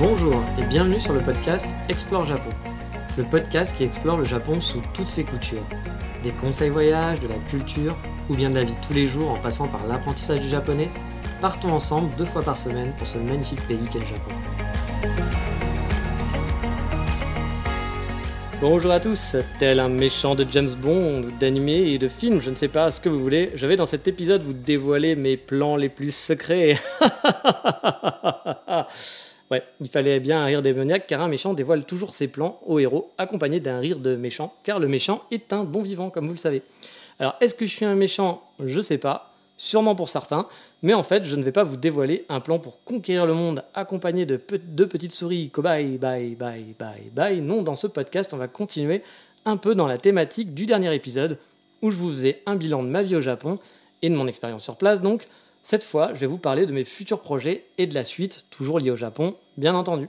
Bonjour et bienvenue sur le podcast Explore Japon. Le podcast qui explore le Japon sous toutes ses coutures. Des conseils voyages, de la culture ou bien de la vie tous les jours en passant par l'apprentissage du japonais, partons ensemble deux fois par semaine pour ce magnifique pays qu'est le Japon. Bonjour à tous, tel un méchant de James Bond, d'animé et de film, je ne sais pas ce que vous voulez, je vais dans cet épisode vous dévoiler mes plans les plus secrets. ouais, il fallait bien un rire démoniaque car un méchant dévoile toujours ses plans au héros, accompagné d'un rire de méchant, car le méchant est un bon vivant, comme vous le savez. Alors, est-ce que je suis un méchant? Je sais pas, sûrement pour certains, mais en fait, je ne vais pas vous dévoiler un plan pour conquérir le monde accompagné de deux petites souris cobaye, bye, bye, bye, bye. Non, dans ce podcast, on va continuer un peu dans la thématique du dernier épisode où je vous faisais un bilan de ma vie au Japon et de mon expérience sur place. Donc, cette fois, je vais vous parler de mes futurs projets et de la suite, toujours liés au Japon, bien entendu.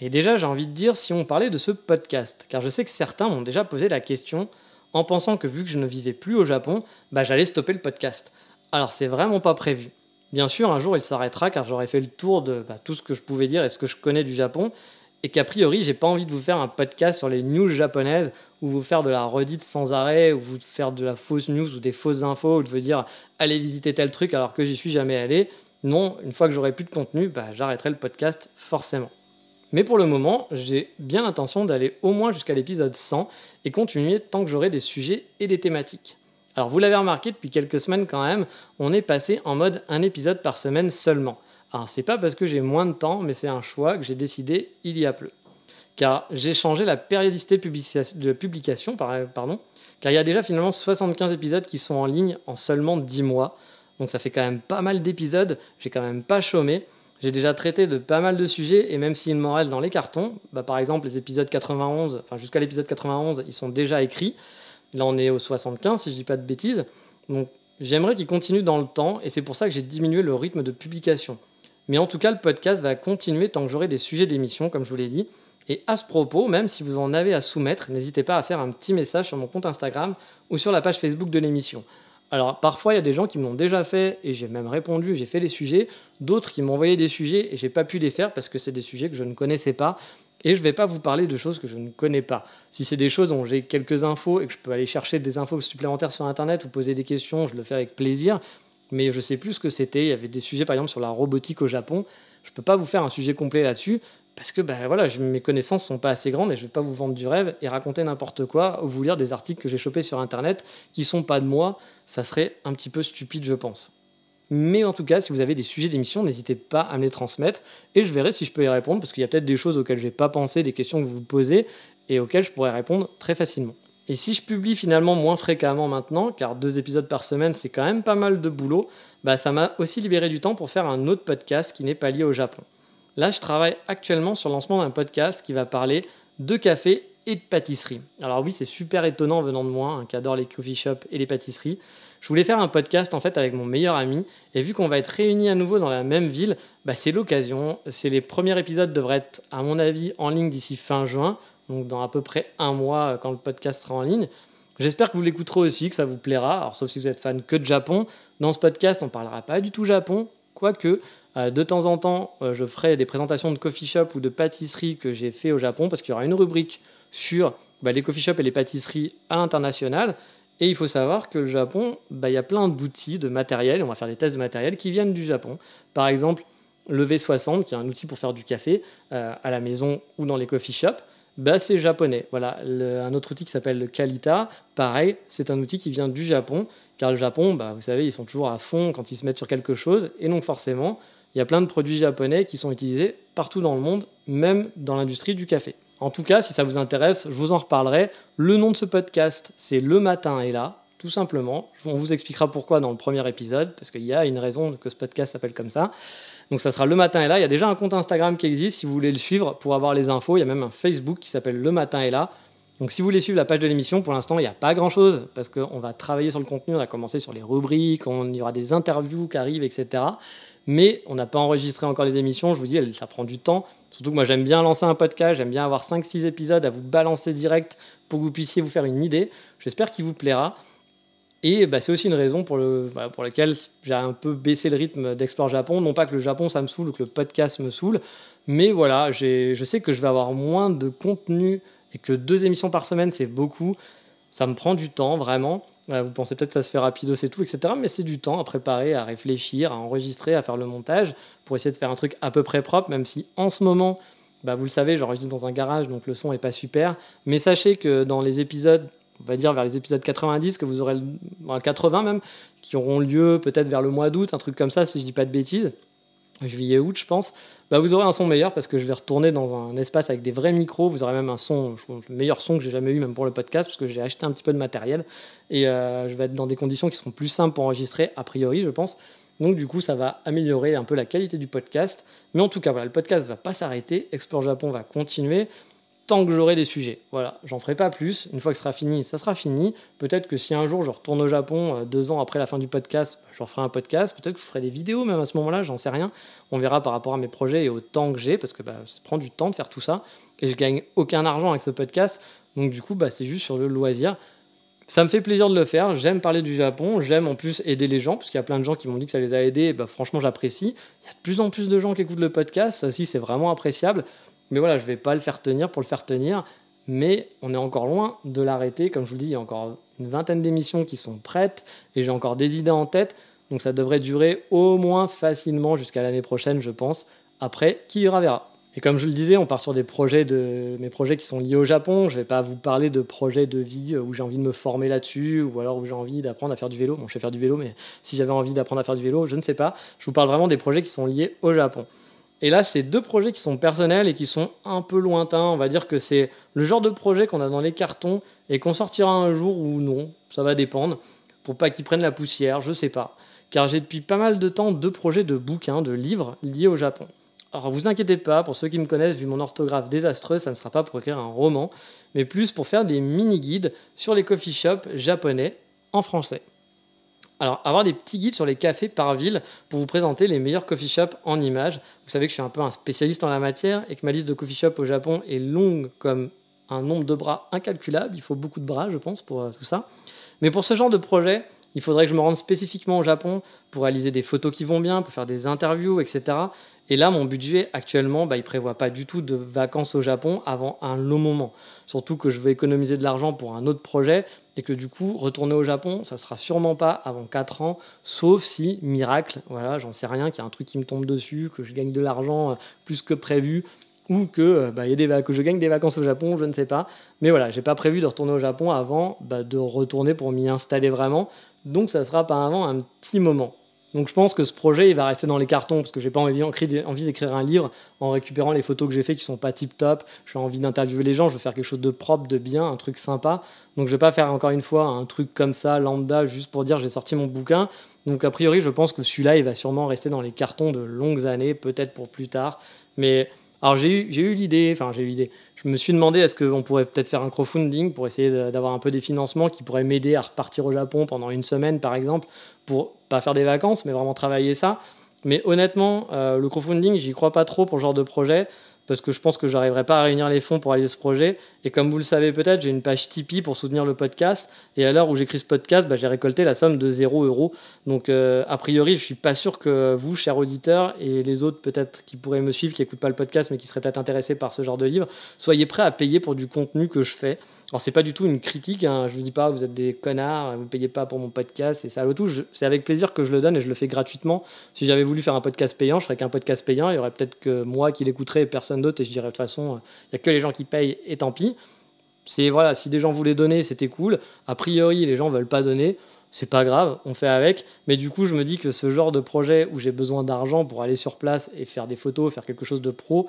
Et déjà, j'ai envie de dire si on parlait de ce podcast, car je sais que certains m'ont déjà posé la question en pensant que vu que je ne vivais plus au Japon, bah, j'allais stopper le podcast. Alors c'est vraiment pas prévu. Bien sûr, un jour il s'arrêtera car j'aurai fait le tour de bah, tout ce que je pouvais dire et ce que je connais du Japon, et qu'a priori j'ai pas envie de vous faire un podcast sur les news japonaises ou vous faire de la redite sans arrêt ou vous faire de la fausse news ou des fausses infos ou de vous dire allez visiter tel truc alors que j'y suis jamais allé. Non, une fois que j'aurai plus de contenu, bah, j'arrêterai le podcast forcément. Mais pour le moment, j'ai bien l'intention d'aller au moins jusqu'à l'épisode 100 et continuer tant que j'aurai des sujets et des thématiques. Alors vous l'avez remarqué depuis quelques semaines quand même, on est passé en mode un épisode par semaine seulement. Alors c'est pas parce que j'ai moins de temps, mais c'est un choix que j'ai décidé il y a peu. Car j'ai changé la périodicité de publication, car il y a déjà finalement 75 épisodes qui sont en ligne en seulement 10 mois. Donc ça fait quand même pas mal d'épisodes, j'ai quand même pas chômé. J'ai déjà traité de pas mal de sujets et même s'il m'en reste dans les cartons, bah par exemple les épisodes 91, enfin jusqu'à l'épisode 91, ils sont déjà écrits. Là, on est au 75, si je dis pas de bêtises. Donc, j'aimerais qu'il continue dans le temps, et c'est pour ça que j'ai diminué le rythme de publication. Mais en tout cas, le podcast va continuer tant que j'aurai des sujets d'émission, comme je vous l'ai dit. Et à ce propos, même si vous en avez à soumettre, n'hésitez pas à faire un petit message sur mon compte Instagram ou sur la page Facebook de l'émission. Alors parfois il y a des gens qui m'ont déjà fait et j'ai même répondu, j'ai fait les sujets, d'autres qui m'ont envoyé des sujets et j'ai pas pu les faire parce que c'est des sujets que je ne connaissais pas et je ne vais pas vous parler de choses que je ne connais pas. Si c'est des choses dont j'ai quelques infos et que je peux aller chercher des infos supplémentaires sur Internet ou poser des questions, je le fais avec plaisir. Mais je sais plus ce que c'était. Il y avait des sujets, par exemple, sur la robotique au Japon. Je ne peux pas vous faire un sujet complet là-dessus parce que ben, voilà, mes connaissances sont pas assez grandes et je vais pas vous vendre du rêve et raconter n'importe quoi ou vous lire des articles que j'ai chopés sur Internet qui ne sont pas de moi. Ça serait un petit peu stupide, je pense. Mais en tout cas, si vous avez des sujets d'émission, n'hésitez pas à me les transmettre et je verrai si je peux y répondre parce qu'il y a peut-être des choses auxquelles je n'ai pas pensé, des questions que vous vous posez et auxquelles je pourrais répondre très facilement. Et si je publie finalement moins fréquemment maintenant, car deux épisodes par semaine c'est quand même pas mal de boulot, bah ça m'a aussi libéré du temps pour faire un autre podcast qui n'est pas lié au Japon. Là, je travaille actuellement sur le lancement d'un podcast qui va parler de café et de pâtisserie. Alors oui, c'est super étonnant venant de moi, un qui adore les coffee shops et les pâtisseries. Je voulais faire un podcast en fait avec mon meilleur ami et vu qu'on va être réunis à nouveau dans la même ville, bah, c'est l'occasion. C'est les premiers épisodes devraient être à mon avis en ligne d'ici fin juin, donc dans à peu près un mois euh, quand le podcast sera en ligne. J'espère que vous l'écouterez aussi, que ça vous plaira. Alors sauf si vous êtes fan que de Japon, dans ce podcast on parlera pas du tout Japon, quoique de temps en temps euh, je ferai des présentations de coffee shop ou de pâtisserie que j'ai fait au Japon parce qu'il y aura une rubrique sur bah, les coffee shops et les pâtisseries à l'international. Et il faut savoir que le Japon, bah, il y a plein d'outils, de matériel, on va faire des tests de matériel qui viennent du Japon. Par exemple, le V60, qui est un outil pour faire du café euh, à la maison ou dans les coffee shops, bah, c'est japonais. Voilà, un autre outil qui s'appelle le Kalita, pareil, c'est un outil qui vient du Japon, car le Japon, bah, vous savez, ils sont toujours à fond quand ils se mettent sur quelque chose, et donc forcément, il y a plein de produits japonais qui sont utilisés partout dans le monde, même dans l'industrie du café. En tout cas, si ça vous intéresse, je vous en reparlerai. Le nom de ce podcast, c'est Le matin est là. tout simplement. On vous expliquera pourquoi dans le premier épisode, parce qu'il y a une raison que ce podcast s'appelle comme ça. Donc ça sera Le Matin est là. Il y a déjà un compte Instagram qui existe si vous voulez le suivre pour avoir les infos. Il y a même un Facebook qui s'appelle Le Matin est là. Donc si vous voulez suivre la page de l'émission, pour l'instant, il n'y a pas grand-chose parce qu'on va travailler sur le contenu. On a commencé sur les rubriques, on, il y aura des interviews qui arrivent, etc. Mais on n'a pas enregistré encore les émissions. Je vous dis, ça prend du temps. Surtout que moi, j'aime bien lancer un podcast. J'aime bien avoir 5-6 épisodes à vous balancer direct pour que vous puissiez vous faire une idée. J'espère qu'il vous plaira. Et bah, c'est aussi une raison pour, le, bah, pour laquelle j'ai un peu baissé le rythme d'Explore Japon. Non pas que le Japon, ça me saoule ou que le podcast me saoule, mais voilà, je sais que je vais avoir moins de contenu et que deux émissions par semaine, c'est beaucoup. Ça me prend du temps, vraiment. Vous pensez peut-être que ça se fait rapido, c'est tout, etc. Mais c'est du temps à préparer, à réfléchir, à enregistrer, à faire le montage pour essayer de faire un truc à peu près propre, même si en ce moment, bah, vous le savez, j'enregistre dans un garage, donc le son n'est pas super. Mais sachez que dans les épisodes, on va dire vers les épisodes 90, que vous aurez, 80 même, qui auront lieu peut-être vers le mois d'août, un truc comme ça, si je dis pas de bêtises, juillet-août, je pense, bah vous aurez un son meilleur parce que je vais retourner dans un espace avec des vrais micros. Vous aurez même un son, le meilleur son que j'ai jamais eu, même pour le podcast, parce que j'ai acheté un petit peu de matériel et euh, je vais être dans des conditions qui seront plus simples pour enregistrer, a priori, je pense. Donc, du coup, ça va améliorer un peu la qualité du podcast. Mais en tout cas, voilà, le podcast va pas s'arrêter. Explore Japon va continuer tant que j'aurai des sujets. Voilà, j'en ferai pas plus. Une fois que ce sera fini, ça sera fini. Peut-être que si un jour je retourne au Japon, euh, deux ans après la fin du podcast, je referai un podcast. Peut-être que je ferai des vidéos même à ce moment-là, j'en sais rien. On verra par rapport à mes projets et au temps que j'ai, parce que bah, ça prend du temps de faire tout ça. Et je gagne aucun argent avec ce podcast. Donc du coup, bah, c'est juste sur le loisir. Ça me fait plaisir de le faire. J'aime parler du Japon. J'aime en plus aider les gens, parce qu'il y a plein de gens qui m'ont dit que ça les a aidés. bah, franchement, j'apprécie. Il y a de plus en plus de gens qui écoutent le podcast. Ça aussi, c'est vraiment appréciable. Mais voilà, je ne vais pas le faire tenir pour le faire tenir. Mais on est encore loin de l'arrêter. Comme je vous le dis, il y a encore une vingtaine d'émissions qui sont prêtes et j'ai encore des idées en tête. Donc ça devrait durer au moins facilement jusqu'à l'année prochaine, je pense. Après, qui ira verra. Et comme je le disais, on part sur des projets de mes projets qui sont liés au Japon. Je ne vais pas vous parler de projets de vie où j'ai envie de me former là-dessus ou alors où j'ai envie d'apprendre à faire du vélo. Bon, je sais faire du vélo, mais si j'avais envie d'apprendre à faire du vélo, je ne sais pas. Je vous parle vraiment des projets qui sont liés au Japon. Et là, c'est deux projets qui sont personnels et qui sont un peu lointains. On va dire que c'est le genre de projet qu'on a dans les cartons et qu'on sortira un jour ou non. Ça va dépendre. Pour pas qu'ils prennent la poussière, je sais pas. Car j'ai depuis pas mal de temps deux projets de bouquins, de livres liés au Japon. Alors vous inquiétez pas, pour ceux qui me connaissent, vu mon orthographe désastreuse, ça ne sera pas pour écrire un roman, mais plus pour faire des mini-guides sur les coffee shops japonais en français. Alors, avoir des petits guides sur les cafés par ville pour vous présenter les meilleurs coffee shops en images. Vous savez que je suis un peu un spécialiste en la matière et que ma liste de coffee shops au Japon est longue comme un nombre de bras incalculable. Il faut beaucoup de bras, je pense, pour euh, tout ça. Mais pour ce genre de projet, il faudrait que je me rende spécifiquement au Japon pour réaliser des photos qui vont bien, pour faire des interviews, etc. Et là, mon budget actuellement, bah, il prévoit pas du tout de vacances au Japon avant un long moment. Surtout que je veux économiser de l'argent pour un autre projet et que du coup, retourner au Japon, ça sera sûrement pas avant 4 ans, sauf si, miracle, voilà, j'en sais rien, qu'il y a un truc qui me tombe dessus, que je gagne de l'argent euh, plus que prévu, ou que, euh, bah, y a des que je gagne des vacances au Japon, je ne sais pas. Mais voilà, j'ai pas prévu de retourner au Japon avant bah, de retourner pour m'y installer vraiment. Donc ça sera avant un petit moment. Donc je pense que ce projet, il va rester dans les cartons parce que j'ai pas envie, d'écrire un livre en récupérant les photos que j'ai fait qui sont pas tip top. J'ai envie d'interviewer les gens, je veux faire quelque chose de propre, de bien, un truc sympa. Donc je vais pas faire encore une fois un truc comme ça, lambda, juste pour dire j'ai sorti mon bouquin. Donc a priori, je pense que celui-là, il va sûrement rester dans les cartons de longues années, peut-être pour plus tard. Mais alors j'ai eu, eu l'idée, enfin j'ai eu l'idée, je me suis demandé est-ce qu'on pourrait peut-être faire un crowdfunding pour essayer d'avoir un peu des financements qui pourraient m'aider à repartir au Japon pendant une semaine par exemple, pour pas faire des vacances, mais vraiment travailler ça. Mais honnêtement, euh, le crowdfunding, j'y crois pas trop pour ce genre de projet parce que je pense que j'arriverai pas à réunir les fonds pour réaliser ce projet. Et comme vous le savez peut-être, j'ai une page Tipeee pour soutenir le podcast. Et à l'heure où j'écris ce podcast, bah, j'ai récolté la somme de 0 euros. Donc, euh, a priori, je suis pas sûr que vous, chers auditeurs, et les autres peut-être qui pourraient me suivre, qui n'écoutent pas le podcast, mais qui seraient peut-être intéressés par ce genre de livre, soyez prêts à payer pour du contenu que je fais. Alors c'est pas du tout une critique, hein. je vous dis pas vous êtes des connards, vous payez pas pour mon podcast, et ça le tout, c'est avec plaisir que je le donne et je le fais gratuitement. Si j'avais voulu faire un podcast payant, je ferais qu'un podcast payant, il y aurait peut-être que moi qui l'écouterais et personne d'autre, et je dirais de toute façon, il n'y a que les gens qui payent et tant pis. C'est voilà, si des gens voulaient donner, c'était cool. A priori, les gens veulent pas donner, c'est pas grave, on fait avec. Mais du coup, je me dis que ce genre de projet où j'ai besoin d'argent pour aller sur place et faire des photos, faire quelque chose de pro,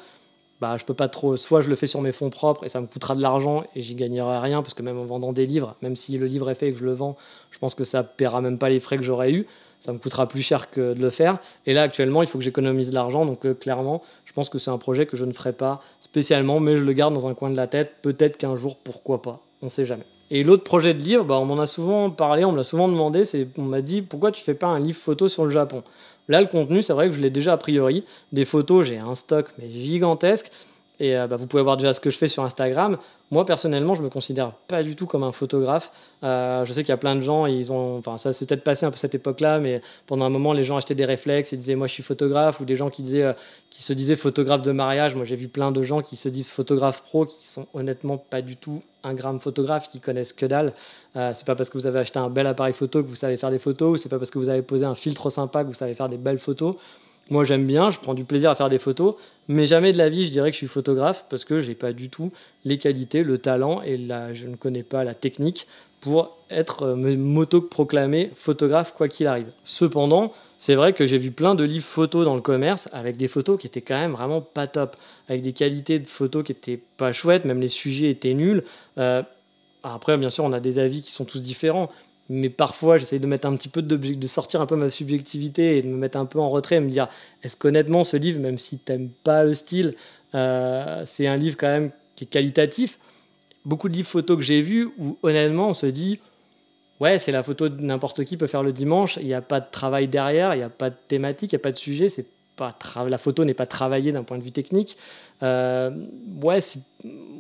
bah, je peux pas trop. Soit je le fais sur mes fonds propres et ça me coûtera de l'argent et j'y gagnerai rien parce que même en vendant des livres, même si le livre est fait et que je le vends, je pense que ça paiera même pas les frais que j'aurais eu. Ça me coûtera plus cher que de le faire. Et là, actuellement, il faut que j'économise de l'argent. Donc, euh, clairement, je pense que c'est un projet que je ne ferai pas spécialement, mais je le garde dans un coin de la tête. Peut-être qu'un jour, pourquoi pas On sait jamais. Et l'autre projet de livre, bah, on m'en a souvent parlé, on me l'a souvent demandé. C'est, on m'a dit pourquoi tu fais pas un livre photo sur le Japon? Là, le contenu, c'est vrai que je l'ai déjà a priori. Des photos, j'ai un stock mais gigantesque. Et euh, bah, vous pouvez voir déjà ce que je fais sur Instagram. Moi, personnellement, je me considère pas du tout comme un photographe. Euh, je sais qu'il y a plein de gens, ils ont, enfin, ça s'est peut-être passé un peu cette époque-là, mais pendant un moment, les gens achetaient des réflexes et disaient moi je suis photographe, ou des gens qui disaient, euh, qui se disaient photographe de mariage. Moi, j'ai vu plein de gens qui se disent photographe pro, qui sont honnêtement pas du tout un gramme photographe, qui connaissent que dalle. C'est pas parce que vous avez acheté un bel appareil photo que vous savez faire des photos, ou c'est pas parce que vous avez posé un filtre sympa que vous savez faire des belles photos. Moi, j'aime bien, je prends du plaisir à faire des photos, mais jamais de la vie, je dirais que je suis photographe parce que j'ai pas du tout les qualités, le talent et je ne connais pas la technique pour être euh, m'auto-proclamer photographe quoi qu'il arrive. Cependant, c'est vrai que j'ai vu plein de livres photos dans le commerce avec des photos qui étaient quand même vraiment pas top, avec des qualités de photos qui étaient pas chouettes, même les sujets étaient nuls. Euh, après, bien sûr, on a des avis qui sont tous différents, mais parfois j'essaye de mettre un petit peu de, sortir un peu ma subjectivité et de me mettre un peu en retrait et me dire est-ce qu'honnêtement ce livre même si t'aimes pas le style euh, c'est un livre quand même qui est qualitatif? Beaucoup de livres photos que j'ai vus où honnêtement on se dit ouais c'est la photo de n'importe qui peut faire le dimanche il n'y a pas de travail derrière il n'y a pas de thématique il n'y a pas de sujet c'est pas la photo n'est pas travaillée d'un point de vue technique. Euh, ouais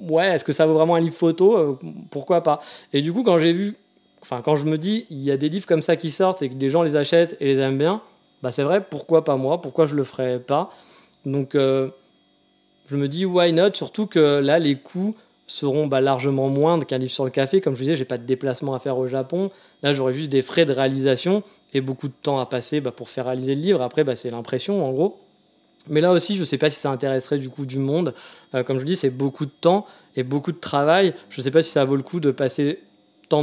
ouais est-ce que ça vaut vraiment un livre photo? Euh, pourquoi pas? Et du coup quand j'ai vu enfin, quand je me dis, il y a des livres comme ça qui sortent et que des gens les achètent et les aiment bien, bah c'est vrai, pourquoi pas moi? Pourquoi je le ferais pas? Donc, euh, je me dis, why not? Surtout que là, les coûts seront bah, largement moindres qu'un livre sur le café. Comme je vous disais, j'ai pas de déplacement à faire au Japon. Là, j'aurais juste des frais de réalisation et beaucoup de temps à passer bah, pour faire réaliser le livre. Après, bah, c'est l'impression, en gros. Mais là aussi, je ne sais pas si ça intéresserait du coup du monde. Euh, comme je vous dis, c'est beaucoup de temps et beaucoup de travail. Je ne sais pas si ça vaut le coup de passer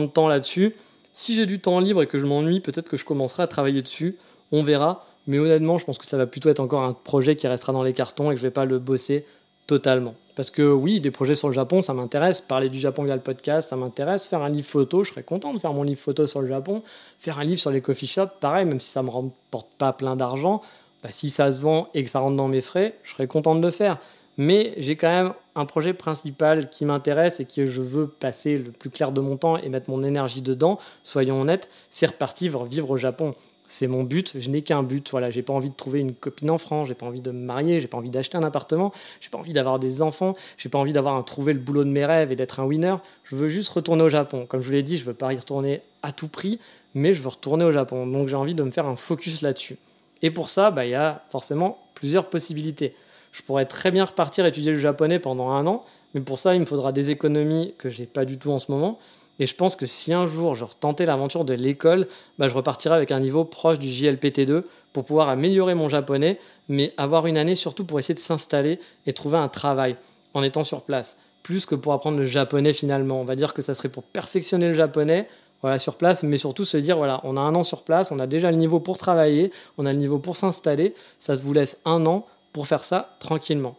de temps là-dessus. Si j'ai du temps libre et que je m'ennuie, peut-être que je commencerai à travailler dessus. On verra. Mais honnêtement, je pense que ça va plutôt être encore un projet qui restera dans les cartons et que je vais pas le bosser totalement. Parce que oui, des projets sur le Japon, ça m'intéresse. Parler du Japon via le podcast, ça m'intéresse. Faire un livre photo, je serais content de faire mon livre photo sur le Japon. Faire un livre sur les coffee shops, pareil, même si ça me rapporte pas plein d'argent, bah, si ça se vend et que ça rentre dans mes frais, je serais content de le faire mais j'ai quand même un projet principal qui m'intéresse et que je veux passer le plus clair de mon temps et mettre mon énergie dedans. Soyons honnêtes, c'est repartir vivre au Japon. C'est mon but, je n'ai qu'un but. Voilà, j'ai pas envie de trouver une copine en France, j'ai pas envie de me marier, j'ai pas envie d'acheter un appartement, j'ai pas envie d'avoir des enfants, j'ai pas envie d'avoir un trouver le boulot de mes rêves et d'être un winner. Je veux juste retourner au Japon. Comme je vous l'ai dit, je veux pas y retourner à tout prix, mais je veux retourner au Japon. Donc j'ai envie de me faire un focus là-dessus. Et pour ça, bah, il y a forcément plusieurs possibilités. Je pourrais très bien repartir étudier le japonais pendant un an, mais pour ça, il me faudra des économies que j'ai pas du tout en ce moment. Et je pense que si un jour je retentais l'aventure de l'école, bah, je repartirais avec un niveau proche du JLPT2 pour pouvoir améliorer mon japonais, mais avoir une année surtout pour essayer de s'installer et trouver un travail en étant sur place, plus que pour apprendre le japonais finalement. On va dire que ça serait pour perfectionner le japonais, voilà, sur place, mais surtout se dire, voilà, on a un an sur place, on a déjà le niveau pour travailler, on a le niveau pour s'installer, ça vous laisse un an pour faire ça tranquillement.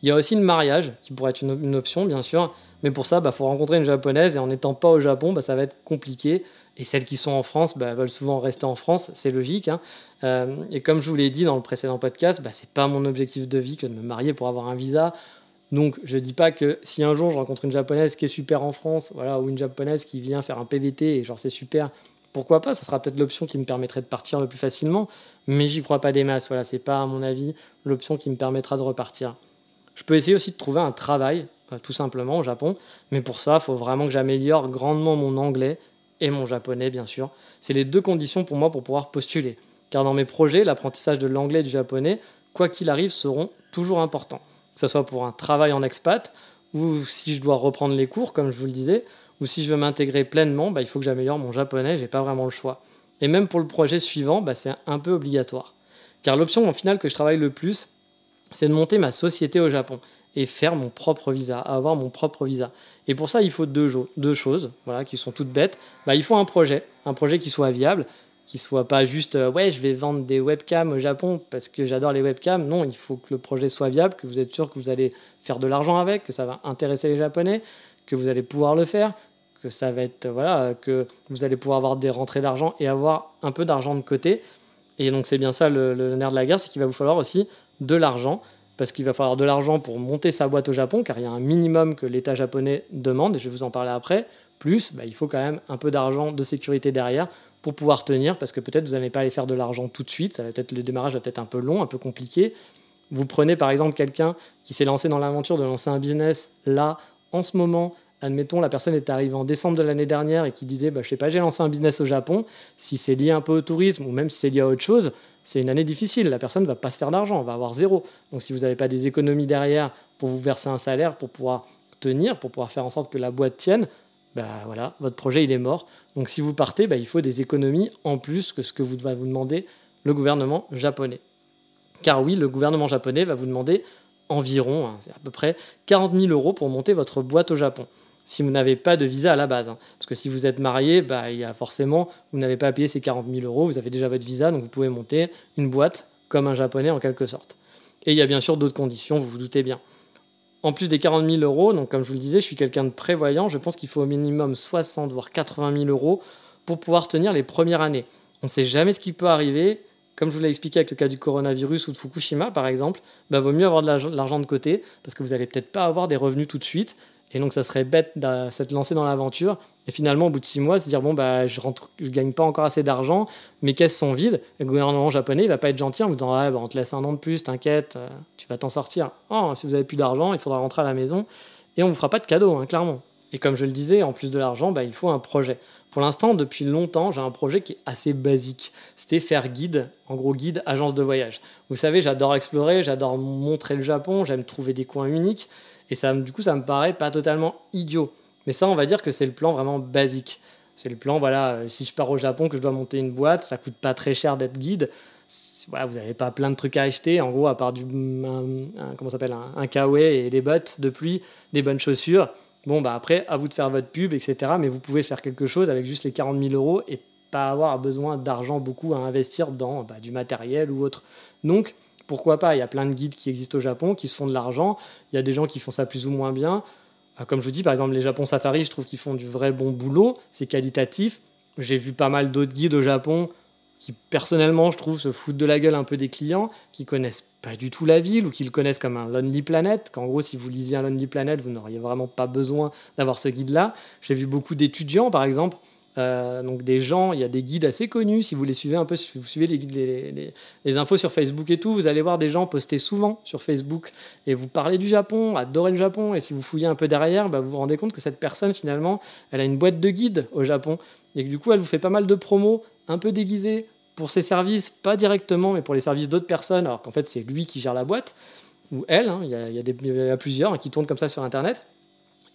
Il y a aussi le mariage qui pourrait être une, option, bien sûr, mais pour ça, il bah, faut rencontrer une japonaise et en n'étant pas au Japon, bah, ça va être compliqué. Et celles qui sont en France bah, veulent souvent rester en France, c'est logique. Hein. Euh, et comme je vous l'ai dit dans le précédent podcast, bah, c'est pas mon objectif de vie que de me marier pour avoir un visa. Donc je dis pas que si un jour je rencontre une japonaise qui est super en France, voilà, ou une japonaise qui vient faire un PVT et genre c'est super, pourquoi pas Ça sera peut-être l'option qui me permettrait de partir le plus facilement, mais j'y crois pas des masses. Voilà, c'est pas à mon avis l'option qui me permettra de repartir. Je peux essayer aussi de trouver un travail, euh, tout simplement au Japon, mais pour ça, il faut vraiment que j'améliore grandement mon anglais et mon japonais, bien sûr. C'est les deux conditions pour moi pour pouvoir postuler. Car dans mes projets, l'apprentissage de l'anglais et du japonais, quoi qu'il arrive, seront toujours importants. Que ce soit pour un travail en expat, ou si je dois reprendre les cours, comme je vous le disais, ou si je veux m'intégrer pleinement, bah, il faut que j'améliore mon japonais, j'ai pas vraiment le choix. Et même pour le projet suivant, bah, c'est un peu obligatoire. Car l'option en finale que je travaille le plus, c'est de monter ma société au Japon et faire mon propre visa, avoir mon propre visa. Et pour ça, il faut deux, deux choses, voilà, qui sont toutes bêtes. Bah, il faut un projet, un projet qui soit viable, qui soit pas juste euh, ouais, je vais vendre des webcams au Japon parce que j'adore les webcams. Non, il faut que le projet soit viable, que vous êtes sûr que vous allez faire de l'argent avec, que ça va intéresser les Japonais, que vous allez pouvoir le faire, que ça va être voilà, que vous allez pouvoir avoir des rentrées d'argent et avoir un peu d'argent de côté. Et donc c'est bien ça le, nerf de la guerre, c'est qu'il va vous falloir aussi de l'argent parce qu'il va falloir de l'argent pour monter sa boîte au Japon, car il y a un minimum que l'État japonais demande, et je vais vous en parler après. Plus, bah, il faut quand même un peu d'argent de sécurité derrière pour pouvoir tenir, parce que peut-être vous n'allez pas aller faire de l'argent tout de suite, ça va peut-être le démarrage va peut-être un peu long, un peu compliqué. Vous prenez par exemple quelqu'un qui s'est lancé dans l'aventure de lancer un business là, en ce moment, admettons, la personne est arrivée en décembre de l'année dernière et qui disait, bah, je sais pas, j'ai lancé un business au Japon, si c'est lié un peu au tourisme ou même si c'est lié à autre chose, c'est une année difficile. La personne ne va pas se faire d'argent, va avoir zéro. Donc si vous n'avez pas des économies derrière pour vous verser un salaire, pour pouvoir tenir, pour pouvoir faire en sorte que la boîte tienne, bah voilà, votre projet est mort. Donc si vous partez, bah, il faut des économies en plus que ce que vous va vous demander le gouvernement japonais. Car oui, le gouvernement japonais va vous demander environ, hein, c'est à peu près 40 000 euros pour monter votre boîte au Japon si vous n'avez pas de visa à la base. Hein. Parce que si vous êtes marié, bah, il y a forcément, vous n'avez pas à payer ces 40 000 euros, vous avez déjà votre visa, donc vous pouvez monter une boîte comme un japonais en quelque sorte. Et il y a bien sûr d'autres conditions, vous vous doutez bien. En plus des 40 000 euros, donc comme je vous le disais, je suis quelqu'un de prévoyant, je pense qu'il faut au minimum 60 voire 80 000 euros pour pouvoir tenir les premières années. On ne sait jamais ce qui peut arriver. Comme je vous l'ai expliqué avec le cas du coronavirus ou de Fukushima par exemple, bah, vaut mieux avoir de l'argent de côté parce que vous n'allez peut-être pas avoir des revenus tout de suite et donc, ça serait bête de se lancer dans l'aventure. Et finalement, au bout de six mois, se dire bon, bah, je ne gagne pas encore assez d'argent, mes caisses sont vides. Le gouvernement japonais, il va pas être gentil en vous disant bah, on te laisse un an de plus, t'inquiète, euh, tu vas t'en sortir. Oh, si vous avez plus d'argent, il faudra rentrer à la maison. Et on vous fera pas de cadeau, hein, clairement. Et comme je le disais, en plus de l'argent, bah, il faut un projet. Pour l'instant, depuis longtemps, j'ai un projet qui est assez basique. C'était faire guide, en gros guide agence de voyage. Vous savez, j'adore explorer, j'adore montrer le Japon, j'aime trouver des coins uniques. Et ça, du coup, ça me paraît pas totalement idiot. Mais ça, on va dire que c'est le plan vraiment basique. C'est le plan, voilà, euh, si je pars au Japon, que je dois monter une boîte, ça coûte pas très cher d'être guide. Voilà, vous n'avez pas plein de trucs à acheter, en gros, à part du, un, comment s'appelle, un, un et des bottes de pluie, des bonnes chaussures. Bon, bah après, à vous de faire votre pub, etc. Mais vous pouvez faire quelque chose avec juste les 40 000 euros et pas avoir besoin d'argent beaucoup à investir dans bah, du matériel ou autre. Donc, pourquoi pas? Il y a plein de guides qui existent au Japon, qui se font de l'argent. Il y a des gens qui font ça plus ou moins bien. Euh, comme je vous dis, par exemple, les Japon Safari, je trouve qu'ils font du vrai bon boulot. C'est qualitatif. J'ai vu pas mal d'autres guides au Japon qui, personnellement, je trouve, se foutent de la gueule un peu des clients, qui connaissent pas du tout la ville ou qui le connaissent comme un Lonely Planet. Qu'en gros, si vous lisiez un Lonely Planet, vous n'auriez vraiment pas besoin d'avoir ce guide-là. J'ai vu beaucoup d'étudiants, par exemple, euh, donc des gens, il y a des guides assez connus, si vous les suivez un peu, si vous suivez les, infos sur Facebook et tout, vous allez voir des gens poster souvent sur Facebook et vous parlez du Japon, adorez le Japon, et si vous fouillez un peu derrière, bah, vous vous rendez compte que cette personne finalement, elle a une boîte de guides au Japon, et que du coup elle vous fait pas mal de promos, un peu déguisées, pour ses services, pas directement, mais pour les services d'autres personnes, alors qu'en fait c'est lui qui gère la boîte, ou elle, hein, il, y a, a plusieurs hein, qui tournent comme ça sur Internet.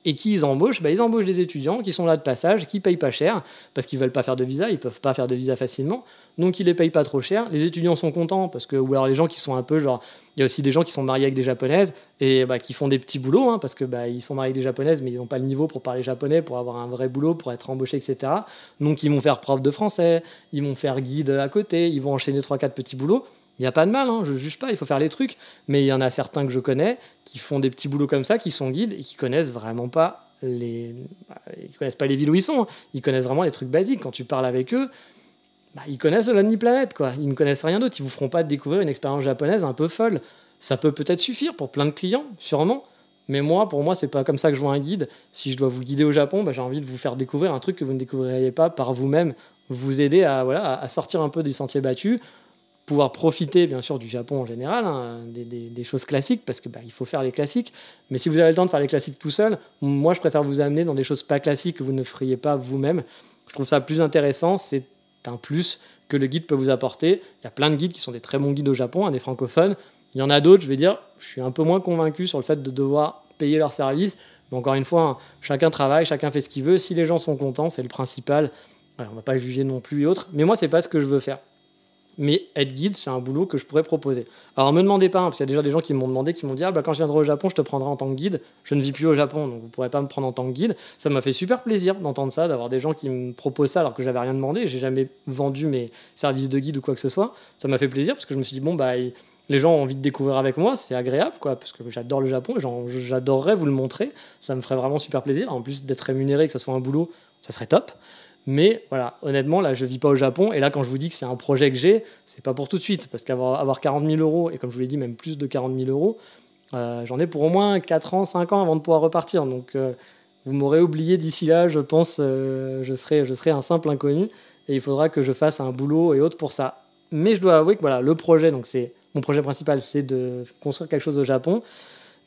Et qui ils embauchent bah, Ils embauchent des étudiants qui sont là de passage, qui payent pas cher, parce qu'ils veulent pas faire de visa, ils peuvent pas faire de visa facilement, donc ils les payent pas trop cher. Les étudiants sont contents, parce que, ou alors les gens qui sont un peu genre, il y a aussi des gens qui sont mariés avec des japonaises, et bah, qui font des petits boulots, hein, parce que bah, ils sont mariés avec des japonaises, mais ils n'ont pas le niveau pour parler japonais, pour avoir un vrai boulot, pour être embauchés, etc. Donc ils vont faire prof de français, ils vont faire guide à côté, ils vont enchaîner 3-4 petits boulots, il n'y a pas de mal, hein, je ne juge pas, il faut faire les trucs. Mais il y en a certains que je connais qui font des petits boulots comme ça, qui sont guides et qui connaissent vraiment pas les, bah, ils connaissent pas les villes où ils sont, hein. ils connaissent vraiment les trucs basiques. Quand tu parles avec eux, bah, ils connaissent Lonely Planet, quoi. Ils ne connaissent rien d'autre. Ils vous feront pas découvrir une expérience japonaise un peu folle. Ça peut peut-être suffire pour plein de clients, sûrement. Mais moi, pour moi, c'est pas comme ça que je vois un guide. Si je dois vous guider au Japon, bah, j'ai envie de vous faire découvrir un truc que vous ne découvririez pas par vous-même, vous aider à, à sortir un peu des sentiers battus, pouvoir profiter bien sûr du Japon en général, hein, des, choses classiques, parce qu'il bah, faut faire les classiques. Mais si vous avez le temps de faire les classiques tout seul, moi je préfère vous amener dans des choses pas classiques que vous ne feriez pas vous-même. Je trouve ça plus intéressant, c'est un plus que le guide peut vous apporter. Il y a plein de guides qui sont des très bons guides au Japon, hein, des francophones. Il y en a d'autres, je vais dire, je suis un peu moins convaincu sur le fait de devoir payer leur service. Mais encore une fois, hein, chacun travaille, chacun fait ce qu'il veut. Si les gens sont contents, c'est le principal. on ne va pas juger non plus et autres. Mais moi, c'est pas ce que je veux faire. Mais être guide, c'est un boulot que je pourrais proposer. Alors, ne me demandez pas, hein, parce qu'il y a déjà des gens qui m'ont demandé, qui m'ont dit Ah, bah, quand je viendrai au Japon, je te prendrai en tant que guide. Je ne vis plus au Japon, donc vous ne pourrez pas me prendre en tant que guide. Ça m'a fait super plaisir d'entendre ça, d'avoir des gens qui me proposent ça alors que j'avais rien demandé. J'ai jamais vendu mes services de guide ou quoi que ce soit. Ça m'a fait plaisir parce que je me suis dit Bon, bah, les gens ont envie de découvrir avec moi, c'est agréable, quoi, parce que j'adore le Japon j'adorerais vous le montrer. Ça me ferait vraiment super plaisir. En plus d'être rémunéré, que ce soit un boulot, ça serait top. Mais voilà, honnêtement, là, je vis pas au Japon. Et là, quand je vous dis que c'est un projet que j'ai, c'est pas pour tout de suite. Parce qu'avoir avoir 40 000 euros, et comme je vous l'ai dit, même plus de 40 000 euros, euh, j'en ai pour au moins 4 ans, 5 ans avant de pouvoir repartir. Donc, euh, vous m'aurez oublié d'ici là, je pense, euh, je, serai, je serai un simple inconnu. Et il faudra que je fasse un boulot et autres pour ça. Mais je dois avouer que voilà, le projet, donc c'est mon projet principal, c'est de construire quelque chose au Japon.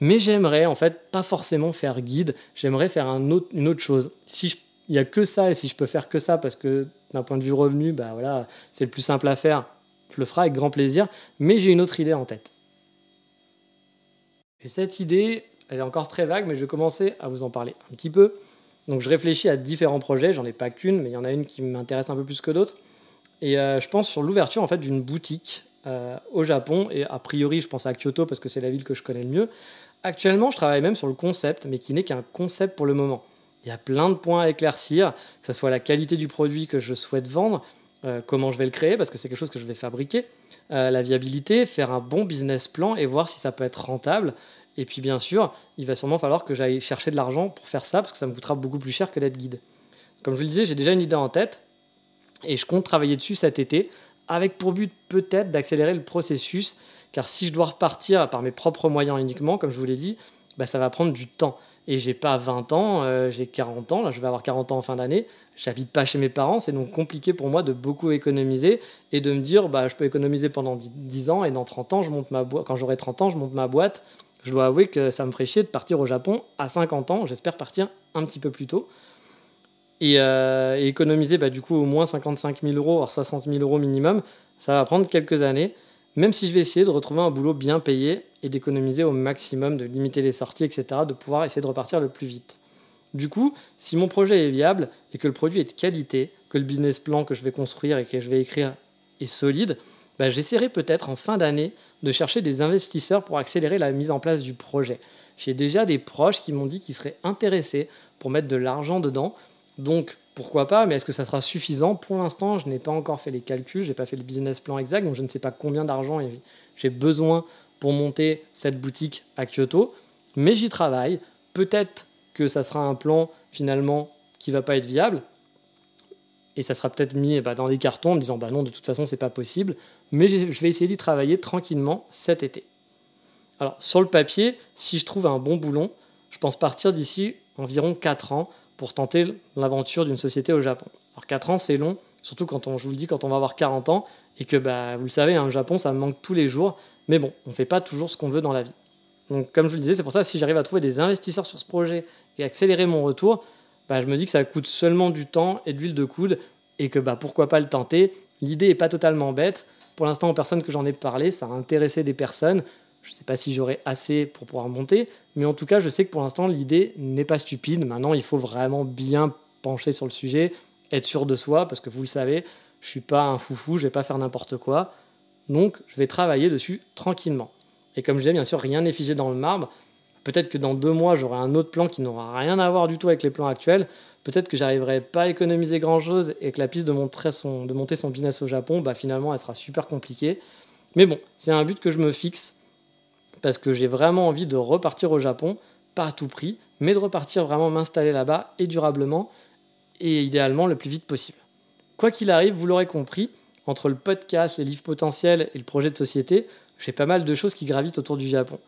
Mais j'aimerais en fait pas forcément faire guide, j'aimerais faire une autre chose. Si je il n'y a que ça, et si je peux faire que ça, parce que d'un point de vue revenu, bah voilà, c'est le plus simple à faire, je le ferai avec grand plaisir, mais j'ai une autre idée en tête. Et cette idée, elle est encore très vague, mais je vais commencer à vous en parler un petit peu. Donc je réfléchis à différents projets, j'en ai pas qu'une, mais il y en a une qui m'intéresse un peu plus que d'autres. Et euh, je pense sur l'ouverture en fait d'une boutique euh, au Japon, et a priori je pense à Kyoto parce que c'est la ville que je connais le mieux. Actuellement je travaille même sur le concept, mais qui n'est qu'un concept pour le moment. Il y a plein de points à éclaircir, que ce soit la qualité du produit que je souhaite vendre, euh, comment je vais le créer, parce que c'est quelque chose que je vais fabriquer, euh, la viabilité, faire un bon business plan et voir si ça peut être rentable. Et puis bien sûr, il va sûrement falloir que j'aille chercher de l'argent pour faire ça, parce que ça me coûtera beaucoup plus cher que d'être guide. Comme je vous le disais, j'ai déjà une idée en tête, et je compte travailler dessus cet été, avec pour but peut-être d'accélérer le processus, car si je dois repartir par mes propres moyens uniquement, comme je vous l'ai dit, bah, ça va prendre du temps et j'ai pas 20 ans, euh, j'ai 40 ans, là je vais avoir 40 ans en fin d'année, j'habite pas chez mes parents, c'est donc compliqué pour moi de beaucoup économiser et de me dire bah je peux économiser pendant 10 ans et dans 30 ans je monte ma boîte quand j'aurai 30 ans, je monte ma boîte. Je dois avouer que ça me ferait chier de partir au Japon à 50 ans, j'espère partir un petit peu plus tôt. Et, euh, économiser bah, du coup au moins 55 000 euros, voire 60 000 euros minimum, ça va prendre quelques années même si je vais essayer de retrouver un boulot bien payé et d'économiser au maximum, de limiter les sorties, etc., de pouvoir essayer de repartir le plus vite. Du coup, si mon projet est viable et que le produit est de qualité, que le business plan que je vais construire et que je vais écrire est solide, bah, j'essaierai peut-être en fin d'année de chercher des investisseurs pour accélérer la mise en place du projet. J'ai déjà des proches qui m'ont dit qu'ils seraient intéressés pour mettre de l'argent dedans. Donc, pourquoi pas, mais est-ce que ça sera suffisant? Pour l'instant, je n'ai pas encore fait les calculs, je n'ai pas fait le business plan exact, donc je ne sais pas combien d'argent j'ai besoin pour monter cette boutique à Kyoto, mais j'y travaille. Peut-être que ça sera un plan finalement qui va pas être viable, et ça sera peut-être mis bah, dans des cartons en me disant bah non, de toute façon, c'est pas possible, mais je vais essayer d'y travailler tranquillement cet été. Alors, sur le papier, si je trouve un bon boulon, je pense partir d'ici environ 4 ans pour tenter l'aventure d'une société au Japon. Alors 4 ans, c'est long, surtout quand on, je vous le dis, quand on va avoir 40 ans, et que bah, vous le savez, un hein, Japon, ça me manque tous les jours, mais bon, on ne fait pas toujours ce qu'on veut dans la vie. Donc comme je vous le disais, c'est pour ça si j'arrive à trouver des investisseurs sur ce projet et accélérer mon retour, bah, je me dis que ça coûte seulement du temps et de l'huile de coude, et que bah, pourquoi pas le tenter. L'idée n'est pas totalement bête. Pour l'instant, aux personnes que j'en ai parlé, ça a intéressé des personnes. Je ne sais pas si j'aurai assez pour pouvoir monter, mais en tout cas, je sais que pour l'instant, l'idée n'est pas stupide. Maintenant, il faut vraiment bien pencher sur le sujet, être sûr de soi, parce que vous le savez, je ne suis pas un foufou, je ne vais pas faire n'importe quoi. Donc, je vais travailler dessus tranquillement. Et comme je disais, bien sûr, rien n'est figé dans le marbre. Peut-être que dans deux mois, j'aurai un autre plan qui n'aura rien à voir du tout avec les plans actuels. Peut-être que j'arriverai pas à économiser grand-chose et que la piste de, monter son, de monter son business au Japon, bah, finalement, elle sera super compliquée. Mais bon, c'est un but que je me fixe parce que j'ai vraiment envie de repartir au Japon, pas à tout prix, mais de repartir vraiment m'installer là-bas et durablement, et idéalement le plus vite possible. Quoi qu'il arrive, vous l'aurez compris, entre le podcast, les livres potentiels et le projet de société, j'ai pas mal de choses qui gravitent autour du Japon.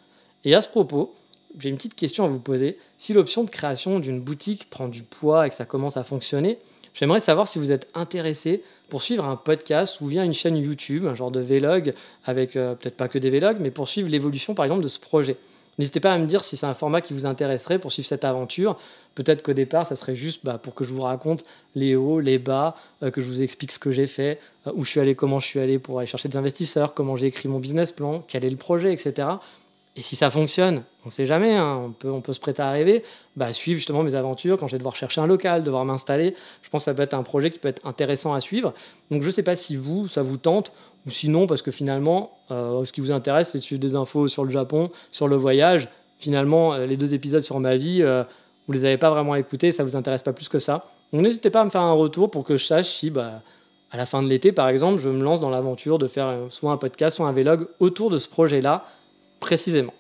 Et à ce propos, j'ai une petite question à vous poser. Si l'option de création d'une boutique prend du poids et que ça commence à fonctionner, J'aimerais savoir si vous êtes intéressé pour suivre un podcast ou via une chaîne YouTube, un genre de vlog, avec euh, peut-être pas que des vlogs, mais pour suivre l'évolution par exemple de ce projet. N'hésitez pas à me dire si c'est un format qui vous intéresserait pour suivre cette aventure. Peut-être qu'au départ, ça serait juste bah, pour que je vous raconte les hauts, les bas, euh, que je vous explique ce que j'ai fait, euh, où je suis allé, comment je suis allé pour aller chercher des investisseurs, comment j'ai écrit mon business plan, quel est le projet, etc. Et si ça fonctionne, on ne sait jamais, hein, on, peut, se prêter à rêver, bah, suivre justement mes aventures quand je vais devoir chercher un local, devoir m'installer. Je pense que ça peut être un projet qui peut être intéressant à suivre. Donc je ne sais pas si vous, ça vous tente, ou sinon parce que finalement, euh, ce qui vous intéresse, c'est de suivre des infos sur le Japon, sur le voyage. Finalement, euh, les deux épisodes sur ma vie, euh, vous les avez pas vraiment écoutés, ça vous intéresse pas plus que ça. Donc n'hésitez pas à me faire un retour pour que je sache si, bah, à la fin de l'été, par exemple, je me lance dans l'aventure de faire soit un podcast, soit un vlog autour de ce projet-là, précisément.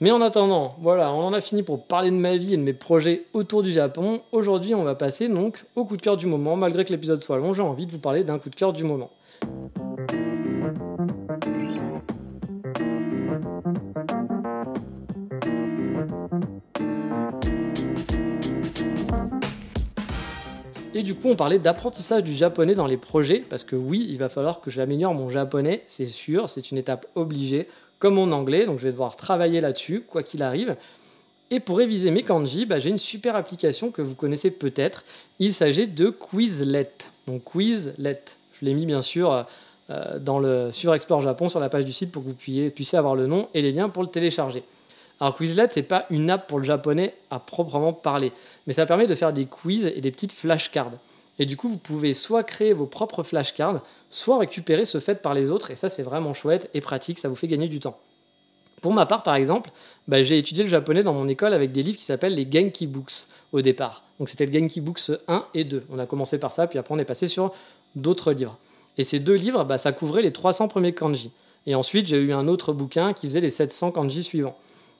Mais en attendant, voilà, on en a fini pour parler de ma vie et de mes projets autour du Japon. Aujourd'hui, on va passer donc au coup de cœur du moment. Malgré que l'épisode soit long, j'ai envie de vous parler d'un coup de cœur du moment. Et du coup, on parlait d'apprentissage du japonais dans les projets, parce que oui, il va falloir que j'améliore mon japonais, c'est sûr, c'est une étape obligée, comme mon anglais, donc je vais devoir travailler là-dessus, quoi qu'il arrive. Et pour réviser mes kanji, bah, j'ai une super application que vous connaissez peut-être. Il s'agit de Quizlet. Donc Quizlet. Je l'ai mis bien sûr euh, dans le, sur Explore Japon, sur la page du site, pour que vous puissiez, puissiez avoir le nom et les liens pour le télécharger. Alors Quizlet, c'est pas une app pour le japonais à proprement parler, mais ça permet de faire des quiz et des petites flashcards. Et du coup, vous pouvez soit créer vos propres flashcards, soit récupérer ce fait par les autres, et ça c'est vraiment chouette et pratique, ça vous fait gagner du temps. Pour ma part, par exemple, bah, j'ai étudié le japonais dans mon école avec des livres qui s'appellent les Genki Books au départ. Donc c'était le Genki Books 1 et 2. On a commencé par ça, puis après on est passé sur d'autres livres. Et ces deux livres, bah, ça couvrait les 300 premiers kanji. Et ensuite, j'ai eu un autre bouquin qui faisait les 700 kanji suivants.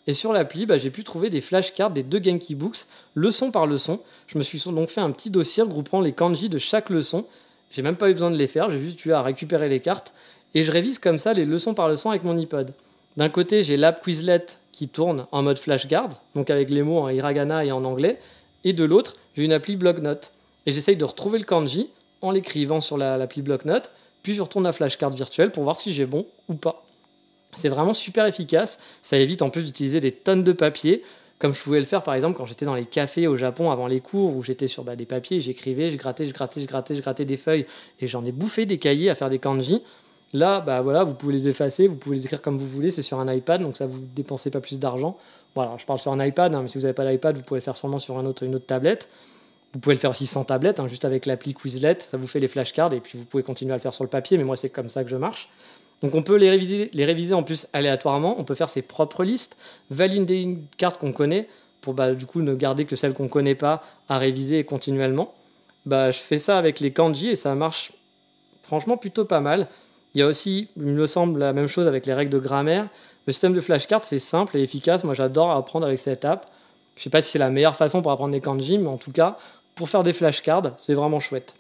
Et sur l'appli, bah, j'ai pu trouver des flashcards des deux Genki Books, leçon par leçon. Je me suis donc fait un petit dossier regroupant les kanji de chaque leçon. J'ai même pas eu besoin de les faire, j'ai juste eu à récupérer les cartes. Et je révise comme ça les leçons par leçon avec mon iPod. D'un côté, j'ai l'app Quizlet qui tourne en mode flashcard, donc avec les mots en hiragana et en anglais. Et de l'autre, j'ai une appli bloc-notes. Et j'essaye de retrouver le kanji en l'écrivant sur l'appli bloc-notes, puis je retourne la flashcard virtuelle pour voir si j'ai bon ou pas. C'est vraiment super efficace. Ça évite en plus d'utiliser des tonnes de papier, comme je pouvais le faire par exemple quand j'étais dans les cafés au Japon avant les cours, où j'étais sur bah, des papiers, j'écrivais, je grattais, je grattais, je grattais, je grattais des feuilles, et j'en ai bouffé des cahiers à faire des kanji. Là, bah voilà, vous pouvez les effacer, vous pouvez les écrire comme vous voulez, c'est sur un iPad, donc ça vous dépensez pas plus d'argent. Voilà, je parle sur un iPad, hein, mais si vous n'avez pas d'iPad, vous pouvez le faire sûrement sur autre, une autre tablette. Vous pouvez le faire aussi sans tablette, hein, juste avec l'appli Quizlet, ça vous fait les flashcards, et puis vous pouvez continuer à le faire sur le papier, mais moi c'est comme ça que je marche. Donc on peut les réviser, les en plus aléatoirement, on peut faire ses propres listes, valider une carte qu'on connaît pour bah, du coup ne garder que celle qu'on ne connaît pas à réviser continuellement. Bah, je fais ça avec les kanji et ça marche franchement plutôt pas mal. Il y a aussi, il me semble, la même chose avec les règles de grammaire. Le système de flashcards, c'est simple et efficace. Moi, j'adore apprendre avec cette app. Je sais pas si c'est la meilleure façon pour apprendre des kanji, mais en tout cas, pour faire des flashcards, c'est vraiment chouette.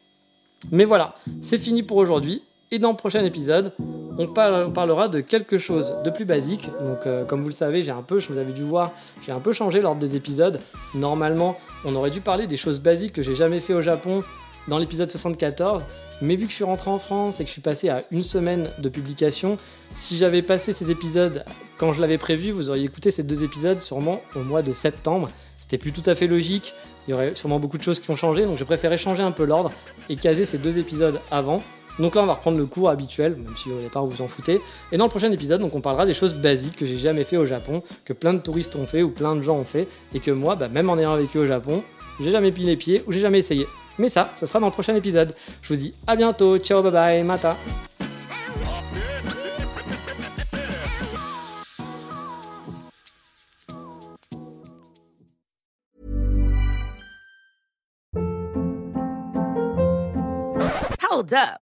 Mais voilà, c'est fini pour aujourd'hui. Et dans le prochain épisode, on, parlera de quelque chose de plus basique. Donc, euh, comme vous le savez, j'ai un peu, je vous avais dû voir, j'ai un peu changé l'ordre des épisodes. Normalement, on aurait dû parler des choses basiques que j'ai jamais fait au Japon dans l'épisode 74. Mais vu que je suis rentré en France et que je suis passé à une semaine de publication, si j'avais passé ces épisodes quand je l'avais prévu, vous auriez écouté ces deux épisodes sûrement au mois de septembre. C'était plus tout à fait logique. Il y aurait sûrement beaucoup de choses qui ont changé, donc j'ai préféré changer un peu l'ordre et caser ces deux épisodes avant. Donc là, on va reprendre le cours habituel, même si au départ vous vous en foutez. Et dans le prochain épisode, donc on parlera des choses basiques que j'ai jamais fait au Japon, que plein de touristes ont fait ou plein de gens ont fait, et que moi, bah, même en ayant vécu au Japon, j'ai jamais pris les pieds ou j'ai jamais essayé. Mais ça, ça sera dans le prochain épisode. Je vous dis à bientôt, ciao, bye bye, mata. Hold up.